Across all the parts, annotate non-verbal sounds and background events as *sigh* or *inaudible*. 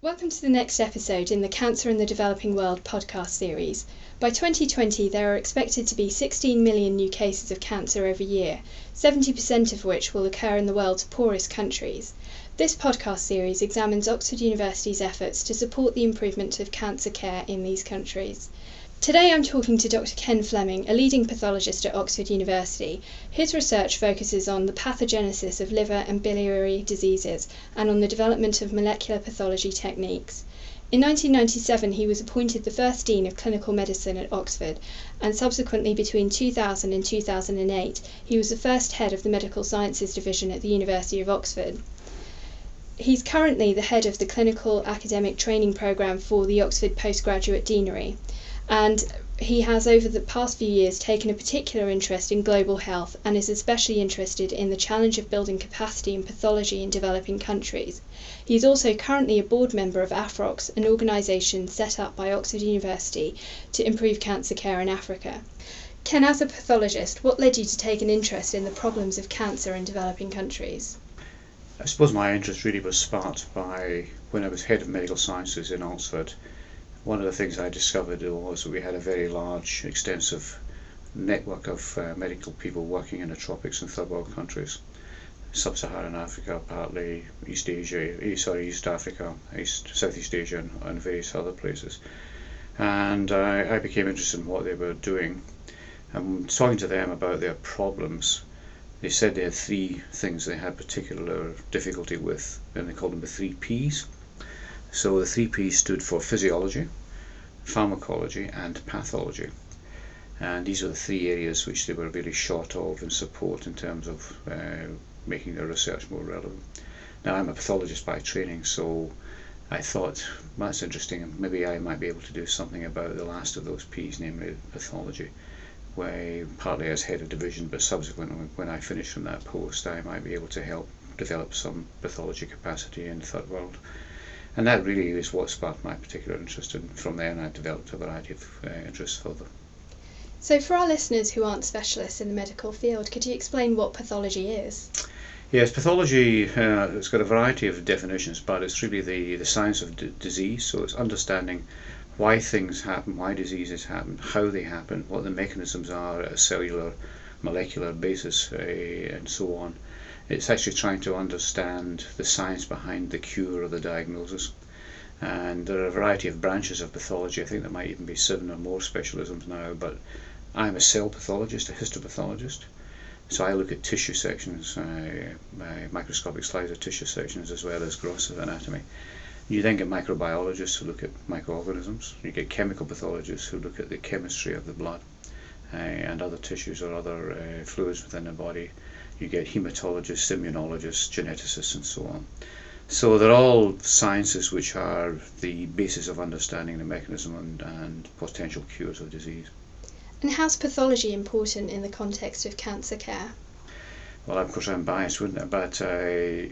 Welcome to the next episode in the Cancer in the Developing World podcast series. By 2020, there are expected to be 16 million new cases of cancer every year, 70% of which will occur in the world's poorest countries. This podcast series examines Oxford University's efforts to support the improvement of cancer care in these countries. Today I'm talking to Dr. Ken Fleming, a leading pathologist at Oxford University. His research focuses on the pathogenesis of liver and biliary diseases and on the development of molecular pathology techniques. In 1997, he was appointed the first Dean of Clinical Medicine at Oxford, and subsequently between 2000 and 2008, he was the first head of the Medical Sciences Division at the University of Oxford. He's currently the head of the Clinical Academic Training Programme for the Oxford Postgraduate Deanery and he has over the past few years taken a particular interest in global health and is especially interested in the challenge of building capacity in pathology in developing countries. He is also currently a board member of AFROX, an organisation set up by Oxford University to improve cancer care in Africa. Ken, as a pathologist, what led you to take an interest in the problems of cancer in developing countries? I suppose my interest really was sparked by when I was head of medical sciences in Oxford one of the things I discovered was that we had a very large, extensive network of uh, medical people working in the tropics and third world countries. Sub-Saharan Africa, partly East Asia, eh, sorry, East Africa, East, Southeast Asia, and, and various other places. And I, I became interested in what they were doing. And talking to them about their problems, they said they had three things they had particular difficulty with, and they called them the three P's. So the three P's stood for physiology, pharmacology and pathology. And these are the three areas which they were really short of in support in terms of uh, making their research more relevant. Now I'm a pathologist by training, so I thought that's interesting, maybe I might be able to do something about the last of those P's, namely pathology. Where partly as head of division, but subsequently when I finish from that post, I might be able to help develop some pathology capacity in third world and that really is what sparked my particular interest and from there I developed a variety of uh, interests further. So for our listeners who aren't specialists in the medical field, could you explain what pathology is? Yes, pathology uh, it's got a variety of definitions, but it's really the, the science of d- disease. So it's understanding why things happen, why diseases happen, how they happen, what the mechanisms are at a cellular, molecular basis, uh, and so on. It's actually trying to understand the science behind the cure or the diagnosis. And there are a variety of branches of pathology. I think there might even be seven or more specialisms now, but I'm a cell pathologist, a histopathologist. So I look at tissue sections, uh, microscopic slides of tissue sections as well as gross anatomy. You then get microbiologists who look at microorganisms. You get chemical pathologists who look at the chemistry of the blood uh, and other tissues or other uh, fluids within the body you get hematologists, immunologists, geneticists, and so on. So they're all sciences which are the basis of understanding the mechanism and, and potential cures of disease. And how's pathology important in the context of cancer care? Well, of course, I'm biased, wouldn't I? But uh,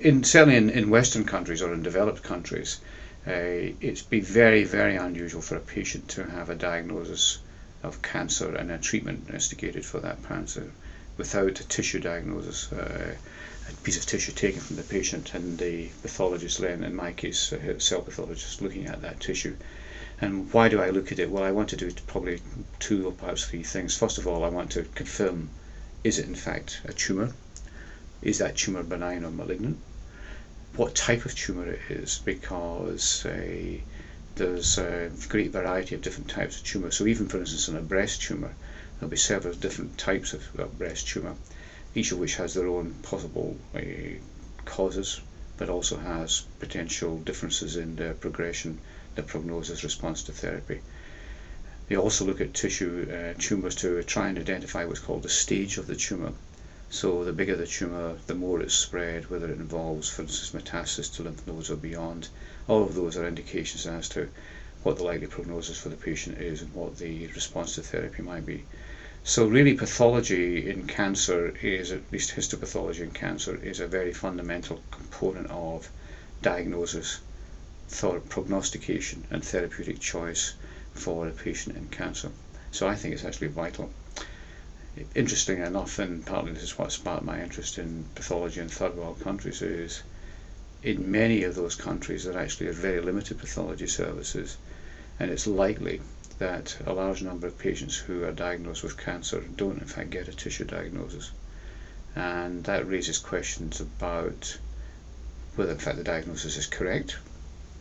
in, certainly in, in Western countries or in developed countries, uh, it's been very, very unusual for a patient to have a diagnosis of cancer and a treatment instigated for that cancer without a tissue diagnosis, uh, a piece of tissue taken from the patient and the pathologist then, in my case, a cell pathologist looking at that tissue. And why do I look at it? Well, I want to do probably two or perhaps three things. First of all, I want to confirm is it in fact a tumour? Is that tumour benign or malignant? What type of tumour it is, because uh, there's a great variety of different types of tumour. So even for instance in a breast tumour, there'll be several different types of, breast tumour, each of which has their own possible uh, causes, but also has potential differences in the progression, the prognosis response to therapy. They also look at tissue uh, tumours to try and identify what's called the stage of the tumour. So the bigger the tumour, the more it's spread, whether it involves, for instance, metastasis to lymph nodes or beyond. All of those are indications as to what the likely prognosis for the patient is and what the response to therapy might be. So really pathology in cancer is, at least histopathology in cancer, is a very fundamental component of diagnosis, prognostication and therapeutic choice for a patient in cancer. So I think it's actually vital interesting enough, and partly this is what sparked my interest in pathology in third world countries, is in many of those countries there actually are very limited pathology services and it's likely that a large number of patients who are diagnosed with cancer don't in fact get a tissue diagnosis. And that raises questions about whether in fact the diagnosis is correct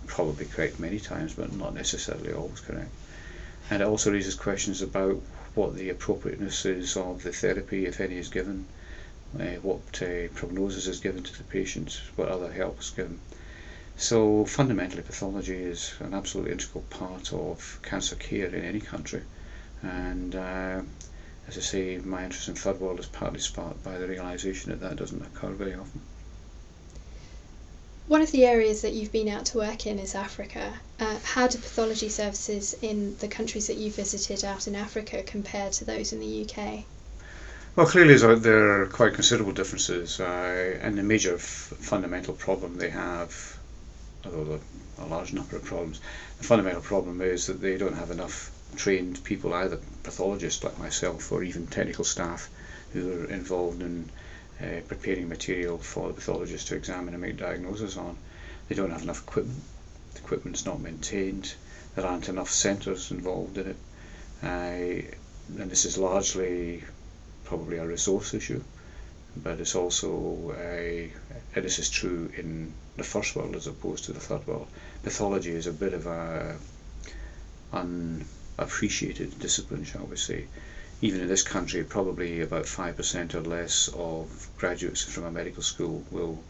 probably correct many times but not necessarily always correct. And it also raises questions about what the appropriateness is of the therapy if any is given uh, what uh, prognosis is given to the patients, what other help is given. So fundamentally pathology is an absolutely integral part of cancer care in any country and uh, as I say my interest in third world is partly sparked by the realisation that that doesn't occur very often. One of the areas that you've been out to work in is Africa. Uh, how do pathology services in the countries that you visited out in Africa compare to those in the UK? Well, clearly there are quite considerable differences, uh, and the major fundamental problem they have, although a large number of problems, the fundamental problem is that they don't have enough trained people, either pathologists like myself or even technical staff who are involved in uh, preparing material for the pathologist to examine and make diagnoses on. They don't have enough equipment. The equipment's not maintained. There aren't enough centres involved in it. Uh, and this is largely probably a resource issue, but it's also a, and this is true in the first world as opposed to the third world. Pathology is a bit of a unappreciated discipline, shall we say. Even in this country, probably about 5% or less of graduates from a medical school will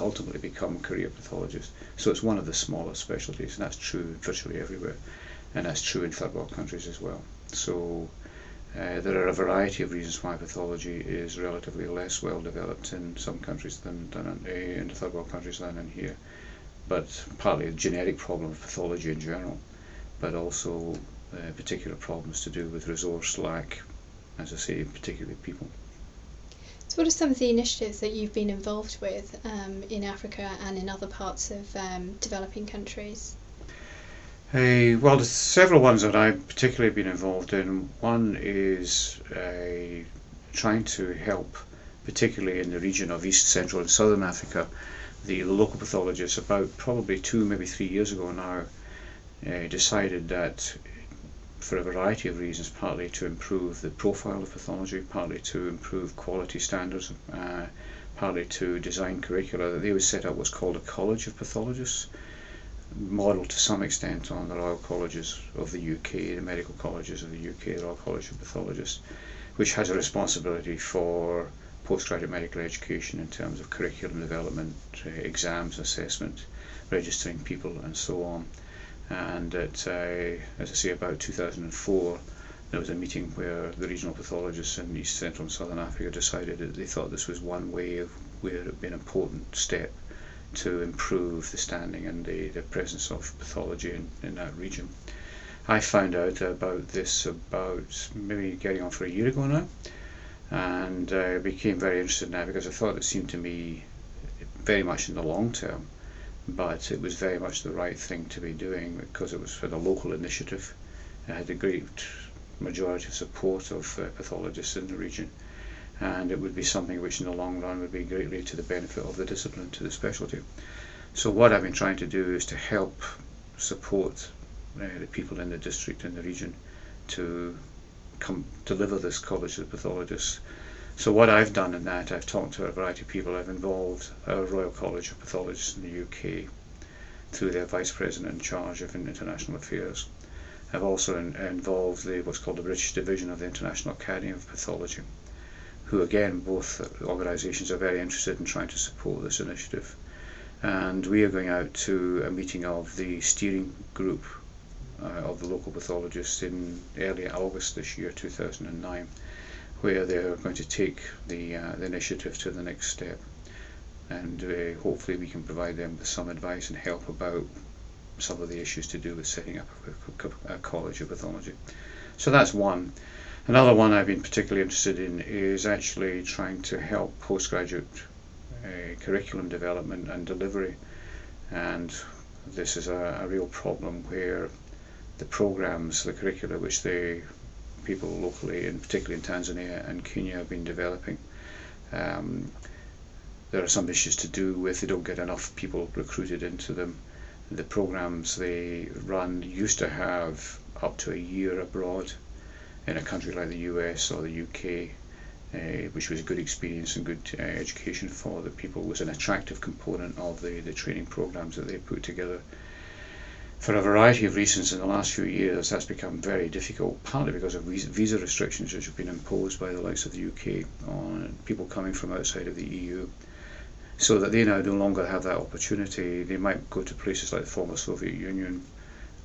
ultimately become career pathologists. So it's one of the smaller specialties, and that's true virtually everywhere, and that's true in third world countries as well. So uh, there are a variety of reasons why pathology is relatively less well developed in some countries than, than in, uh, in the third world countries than in here. But partly a genetic problem of pathology in general, but also uh, particular problems to do with resource lack, as I say, particularly people. So, what are some of the initiatives that you've been involved with um, in Africa and in other parts of um, developing countries? Uh, well, there's several ones that I've particularly been involved in. One is uh, trying to help, particularly in the region of East, Central, and Southern Africa, the local pathologists. About probably two, maybe three years ago now, uh, decided that for a variety of reasons, partly to improve the profile of pathology, partly to improve quality standards, uh, partly to design curricula, that they would set up what's called a College of Pathologists modelled to some extent on the Royal Colleges of the UK, the medical colleges of the UK, the Royal College of Pathologists, which has a responsibility for postgraduate medical education in terms of curriculum development, uh, exams, assessment, registering people, and so on. And at, uh, as I say, about 2004, there was a meeting where the regional pathologists in East Central and Southern Africa decided that they thought this was one way of where it would be an important step to improve the standing and the, the presence of pathology in, in that region. I found out about this about maybe getting on for a year ago now, and I became very interested in that because I thought it seemed to me very much in the long term, but it was very much the right thing to be doing because it was for the local initiative. It had a great majority of support of uh, pathologists in the region and it would be something which in the long run would be greatly to the benefit of the discipline, to the specialty. So what I've been trying to do is to help support uh, the people in the district and the region to come deliver this college of pathologists. So what I've done in that, I've talked to a variety of people. I've involved our Royal College of Pathologists in the UK through their Vice President in charge of international affairs. I've also in, involved the what's called the British Division of the International Academy of Pathology who again both organisations are very interested in trying to support this initiative. And we are going out to a meeting of the steering group uh, of the local pathologists in early August this year, 2009, where they're going to take the, uh, the initiative to the next step. And uh, hopefully we can provide them with some advice and help about some of the issues to do with setting up a, a college of pathology. So that's one. Another one I've been particularly interested in is actually trying to help postgraduate uh, curriculum development and delivery. And this is a, a, real problem where the programs, the curricula which the people locally, and particularly in Tanzania and Kenya, have been developing, um, there are some issues to do with they don't get enough people recruited into them. The programs they run used to have up to a year abroad in a country like the US or the UK, uh, which was a good experience and good uh, education for the people. Was an attractive component of the, the training programs that they put together. For a variety of reasons in the last few years, that's become very difficult, partly because of visa restrictions which have been imposed by the likes of the UK on people coming from outside of the EU so that they now no longer have that opportunity. They might go to places like the former Soviet Union,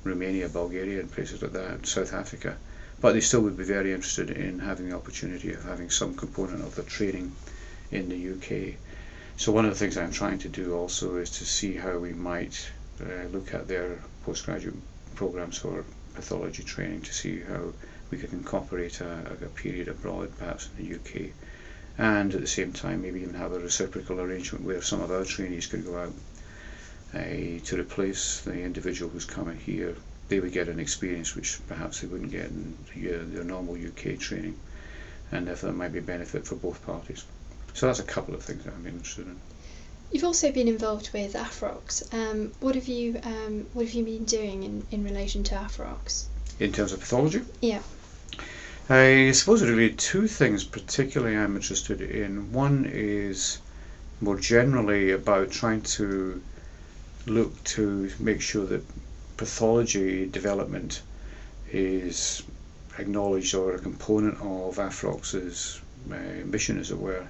Romania, Bulgaria, and places like that, South Africa, but they still would be very interested in having the opportunity of having some component of their training in the UK. So one of the things I'm trying to do also is to see how we might uh, look at their postgraduate programs for pathology training to see how we could incorporate a, a period abroad, perhaps in the UK, and at the same time maybe even have a reciprocal arrangement where some of our trainees could go out uh, to replace the individual who's coming here. They would get an experience which perhaps they wouldn't get in their normal UK training, and therefore there might be a benefit for both parties. So that's a couple of things that I'm interested in. You've also been involved with AFROX. Um, what have you um, What have you been doing in, in relation to AFROX? In terms of pathology? Yeah. I suppose really two things particularly I'm interested in. One is more generally about trying to look to make sure that pathology development is acknowledged or a component of AFROX's uh, mission, as it were.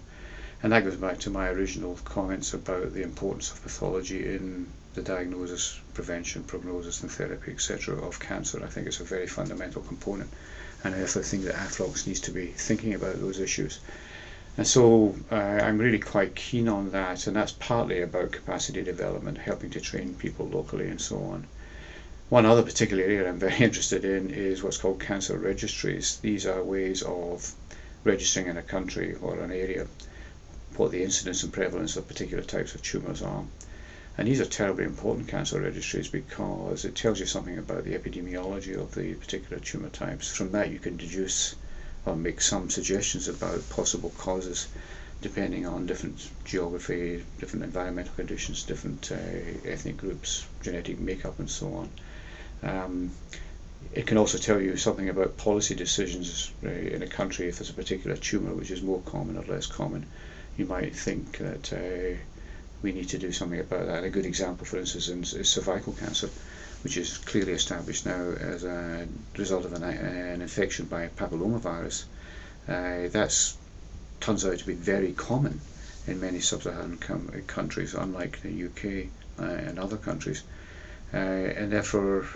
And that goes back to my original comments about the importance of pathology in the diagnosis, prevention, prognosis, and therapy, etc., of cancer. I think it's a very fundamental component and therefore I think that AFROX needs to be thinking about those issues. And so uh, I'm really quite keen on that, and that's partly about capacity development, helping to train people locally and so on. One other particular area I'm very *laughs* interested in is what's called cancer registries. These are ways of registering in a country or an area what the incidence and prevalence of particular types of tumours are. And these are terribly important cancer registries because it tells you something about the epidemiology of the particular tumour types. From that, you can deduce or make some suggestions about possible causes depending on different geography, different environmental conditions, different uh, ethnic groups, genetic makeup, and so on. Um, it can also tell you something about policy decisions uh, in a country if there's a particular tumour which is more common or less common. You might think that uh, we need to do something about that. A good example, for instance, is, is cervical cancer, which is clearly established now as a result of an, an infection by papillomavirus. Uh, that turns out to be very common in many sub-Saharan countries, unlike the UK uh, and other countries. Uh, and therefore,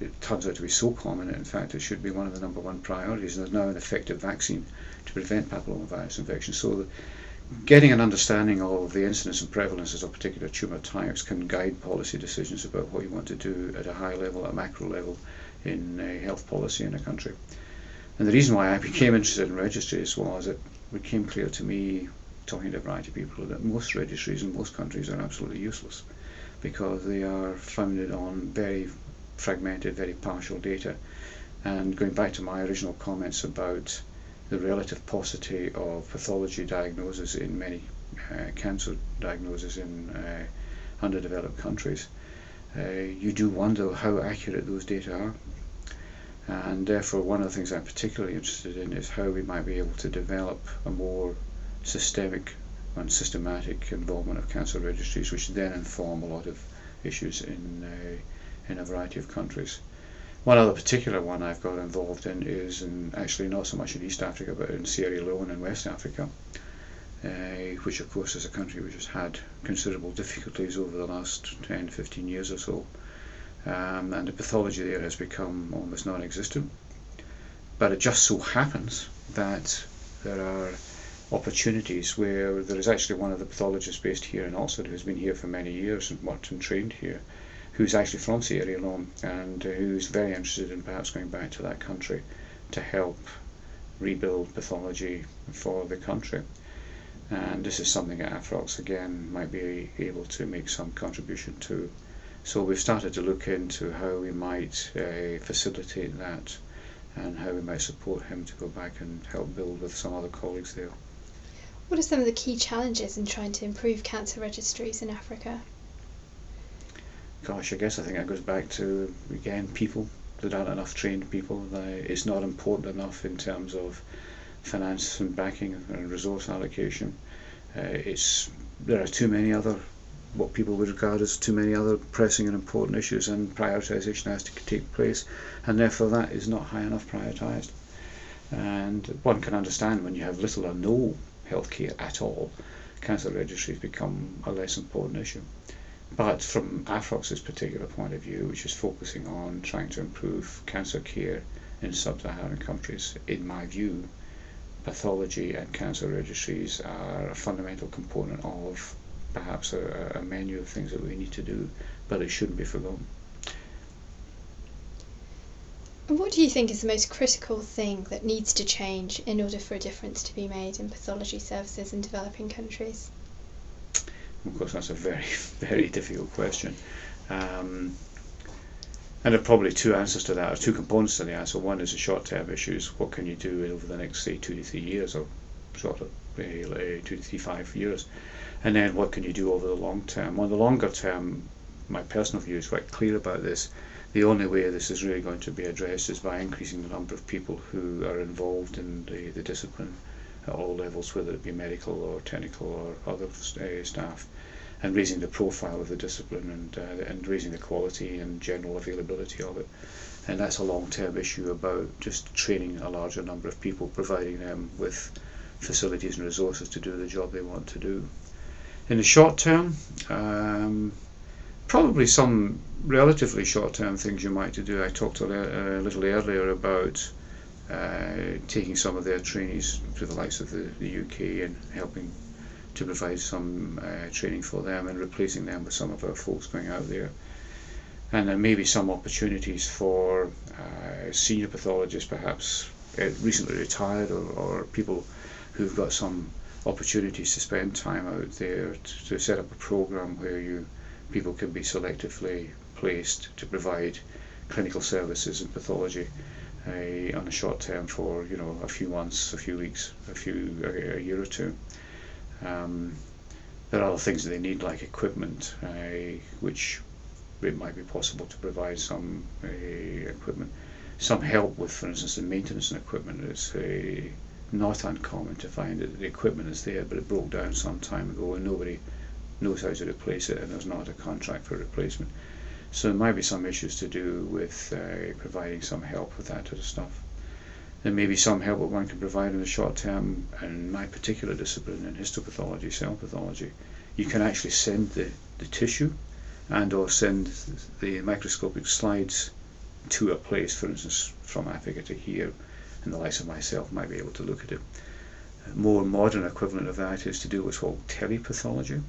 it turns out to be so common, in fact, it should be one of the number one priorities. And there's now an effective vaccine to prevent papillomavirus infection. So getting an understanding of the incidence and prevalences of particular tumour types can guide policy decisions about what you want to do at a high level, at a macro level in health policy in a country. And the reason why I *laughs* became interested in registries was it became clear to me, talking to a variety of people, that most registries in most countries are absolutely useless because they are founded on very fragmented, very partial data. And going back to my original comments about the relative paucity of pathology diagnosis in many uh, cancer diagnoses in uh, underdeveloped countries, uh, you do wonder how accurate those data are. And therefore, one of the things I'm particularly interested in is how we might be able to develop a more systemic and systematic involvement of cancer registries, which then inform a lot of issues in uh, in a variety of countries. One other particular one I've got involved in is in actually not so much in East Africa but in Sierra Leone in West Africa, uh, which of course is a country which has had considerable difficulties over the last 10, 15 years or so. Um, and the pathology there has become almost non-existent. But it just so happens that there are opportunities where there is actually one of the pathologists based here in Oxford who's been here for many years and worked and trained here who's actually from Sierra Leone and who's very interested in perhaps going back to that country to help rebuild pathology for the country. And this is something that AFROX again might be able to make some contribution to. So we've started to look into how we might uh, facilitate that and how we might support him to go back and help build with some other colleagues there. What are some of the key challenges in trying to improve cancer registries in Africa? Gosh, I guess I think that goes back to again people. There aren't enough trained people. It's not important enough in terms of finance and backing and resource allocation. Uh, it's there are too many other what people would regard as too many other pressing and important issues, and prioritisation has to take place, and therefore that is not high enough prioritised. And one can understand when you have little or no healthcare at all, cancer registries become a less important issue. But from AFROX's particular point of view, which is focusing on trying to improve cancer care in sub-Saharan countries, in my view, pathology and cancer registries are a fundamental component of perhaps a, a menu of things that we need to do, but it shouldn't be forgotten. What do you think is the most critical thing that needs to change in order for a difference to be made in pathology services in developing countries? Of course, that's a very, *laughs* very difficult question. Um, and there are probably two answers to that, or two components to the answer. One is the short-term issues. What can you do over the next, say, two to three years, or sort of uh, two to three, five years? And then what can you do over the long term? On the longer term, my personal view is quite clear about this. The only way this is really going to be addressed is by increasing the number of people who are involved in the, the discipline at all levels, whether it be medical or technical or other uh, staff, and raising the profile of the discipline and, uh, and raising the quality and general availability of it. And that's a long-term issue about just training a larger number of people, providing them with facilities and resources to do the job they want to do. In the short term, um, probably some relatively short-term things you might do. I talked a, a little earlier about uh, taking some of their trainees to the likes of the, the UK and helping to provide some uh, training for them and replacing them with some of our folks going out there. And there may be some opportunities for uh, senior pathologists, perhaps uh, recently retired, or, or, people who've got some opportunities to spend time out there to, to set up a program where you people can be selectively placed to provide clinical services in pathology uh, on a short term for you know a few months, a few weeks, a few a, a year or two. Um, there are other things that they need like equipment, uh, which it might be possible to provide some uh, equipment, some help with, for instance, the maintenance and equipment. It's uh, not uncommon to find that the equipment is there, but it broke down some time ago and nobody knows how to replace it, and there's not a contract for replacement. So there might be some issues to do with uh, providing some help with that sort of stuff. There may be some help that one can provide in the short term. In my particular discipline, in histopathology, cell pathology, you can actually send the, the tissue and or send the microscopic slides to a place, for instance, from Africa to here, and the likes of myself might be able to look at it. A more modern equivalent of that is to do what's called telepathology,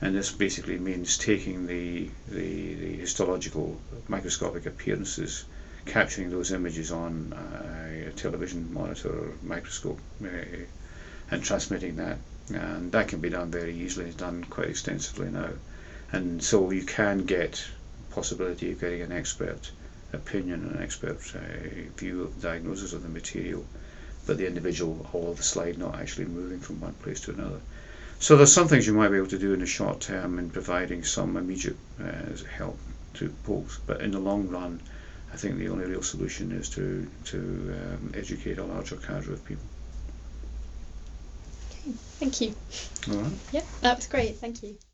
and this basically means taking the, the, the histological microscopic appearances, capturing those images on a television monitor or microscope, uh, and transmitting that. And that can be done very easily. It's done quite extensively now, and so you can get possibility of getting an expert opinion an expert uh, view of the diagnosis of the material, but the individual or the slide not actually moving from one place to another. So there's some things you might be able to do in the short term in providing some immediate uh, help to folks, but in the long run, I think the only real solution is to to um, educate a larger cadre of people. Okay, thank you. All right. Yep, that was great. Thank you.